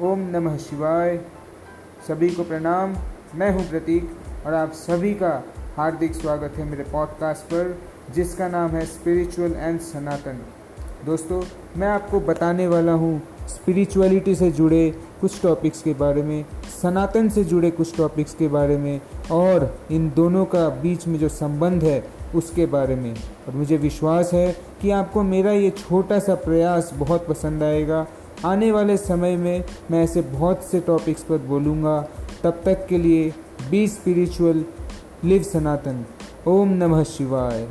ओम नमः शिवाय। सभी को प्रणाम। मैं हूँ प्रतीक और आप सभी का हार्दिक स्वागत है मेरे पॉडकास्ट पर, जिसका नाम है स्पिरिचुअल एंड सनातन दोस्तों, मैं आपको बताने वाला हूँ स्पिरिचुअलिटी से जुड़े कुछ टॉपिक्स के बारे में, सनातन से जुड़े कुछ टॉपिक्स के बारे में, और इन दोनों का बीच में जो संबंध है, उसके बारे में। और मुझे विश्वास है कि आपको मेरा ये छोटा सा प्रयास बहुत पसंद आएगा। आने वाले समय में मैं ऐसे बहुत से टॉपिक्स पर बोलूँगा। तब तक के लिए बी स्पिरिचुअल लिव सनातन ओम नमः शिवाय।